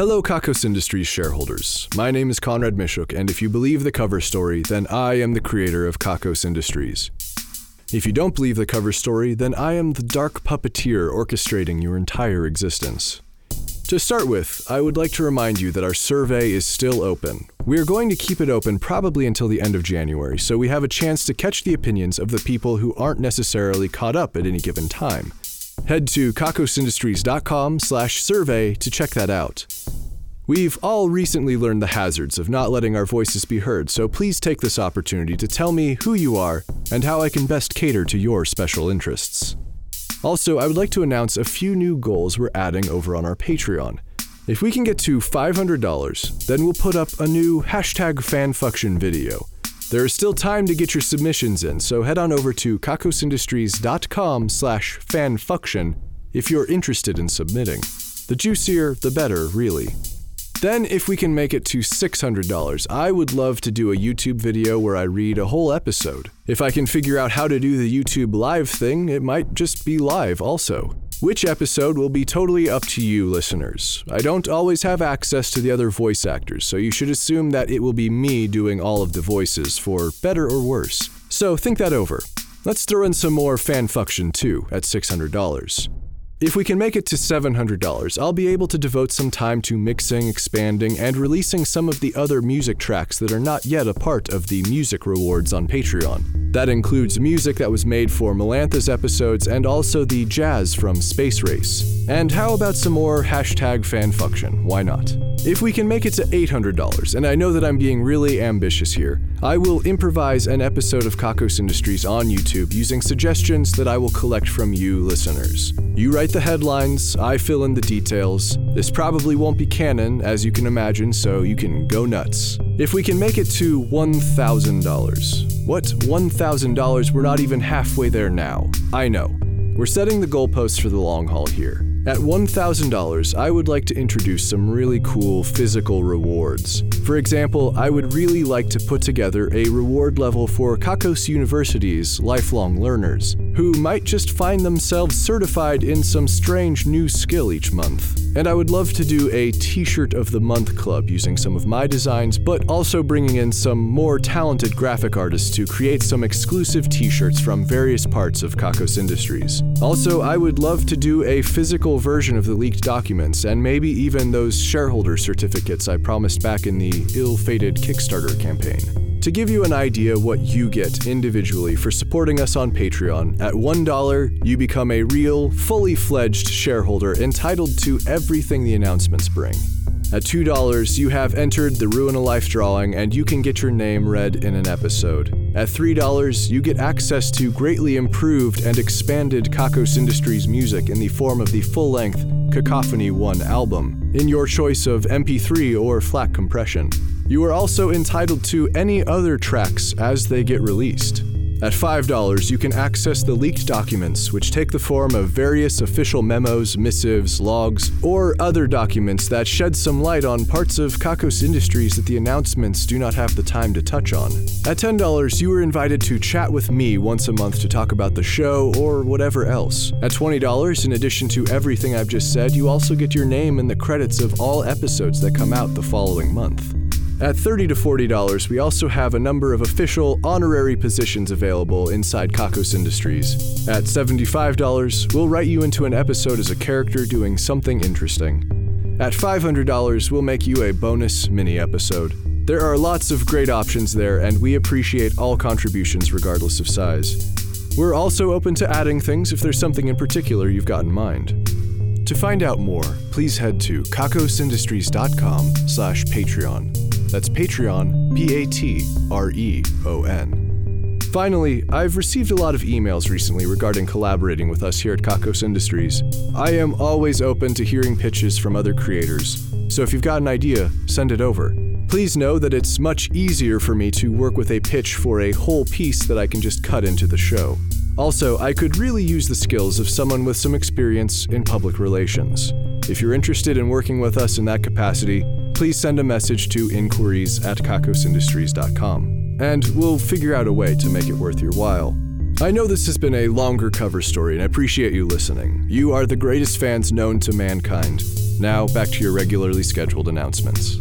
Hello, Kakos Industries shareholders. My name is Conrad Mishuk, and if you believe the cover story, then I am the creator of Kakos Industries. If you don't believe the cover story, then I am the dark puppeteer orchestrating your entire existence. To start with, I would like to remind you that our survey is still open. We are going to keep it open probably until the end of January, so we have a chance to catch the opinions of the people who aren't necessarily caught up at any given time. Head to kakosindustries.com slash survey to check that out. We've all recently learned the hazards of not letting our voices be heard, so please take this opportunity to tell me who you are and how I can best cater to your special interests. Also, I would like to announce a few new goals we're adding over on our Patreon. If we can get to $500, then we'll put up a new hashtag fanfuction video. There is still time to get your submissions in, so head on over to kakosindustries.com slash fanfuction if you're interested in submitting. The juicier, the better, really. Then, if we can make it to $600, I would love to do a YouTube video where I read a whole episode. If I can figure out how to do the YouTube live thing, it might just be live also. Which episode will be totally up to you, listeners. I don't always have access to the other voice actors, so you should assume that it will be me doing all of the voices, for better or worse. So think that over. Let's throw in some more fanfuction too, at $600. If we can make it to $700, I'll be able to devote some time to mixing, expanding, and releasing some of the other music tracks that are not yet a part of the music rewards on Patreon. That includes music that was made for Melantha's episodes and also the jazz from Space Race. And how about some more hashtag fanfuction? Why not? If we can make it to $800, and I know that I'm being really ambitious here, I will improvise an episode of Kakos Industries on YouTube using suggestions that I will collect from you listeners. You write the headlines, I fill in the details. This probably won't be canon, as you can imagine, so you can go nuts. If we can make it to $1,000. What? $1,000? We're not even halfway there now. I know. We're setting the goalposts for the long haul here. At $1,000, I would like to introduce some really cool physical rewards. For example, I would really like to put together a reward level for Kakos University's lifelong learners, who might just find themselves certified in some strange new skill each month. And I would love to do a T shirt of the month club using some of my designs, but also bringing in some more talented graphic artists to create some exclusive t shirts from various parts of Kakos Industries. Also, I would love to do a physical version of the leaked documents, and maybe even those shareholder certificates I promised back in ill fated Kickstarter campaign. To give you an idea what you get individually for supporting us on Patreon, at $1, you become a real, fully fledged shareholder entitled to everything the announcements bring. At $2, you have entered the Ruin a Life drawing and you can get your name read in an episode. At $3, you get access to greatly improved and expanded Kakos Industries music in the form of the full length Cacophony 1 album, in your choice of MP3 or FLAC compression. You are also entitled to any other tracks as they get released. At $5, you can access the leaked documents, which take the form of various official memos, missives, logs, or other documents that shed some light on parts of Kakos Industries that the announcements do not have the time to touch on. At $10, you are invited to chat with me once a month to talk about the show or whatever else. At $20, in addition to everything I've just said, you also get your name in the credits of all episodes that come out the following month. At 30 to $40, we also have a number of official honorary positions available inside Kakos Industries. At $75, we'll write you into an episode as a character doing something interesting. At $500, we'll make you a bonus mini episode. There are lots of great options there, and we appreciate all contributions regardless of size. We're also open to adding things if there's something in particular you've got in mind. To find out more, please head to kakosindustries.com slash Patreon. That's Patreon, P A T R E O N. Finally, I've received a lot of emails recently regarding collaborating with us here at Kakos Industries. I am always open to hearing pitches from other creators, so if you've got an idea, send it over. Please know that it's much easier for me to work with a pitch for a whole piece that I can just cut into the show. Also, I could really use the skills of someone with some experience in public relations. If you're interested in working with us in that capacity, please send a message to inquiries at kakosindustries.com, and we'll figure out a way to make it worth your while. I know this has been a longer cover story, and I appreciate you listening. You are the greatest fans known to mankind. Now, back to your regularly scheduled announcements.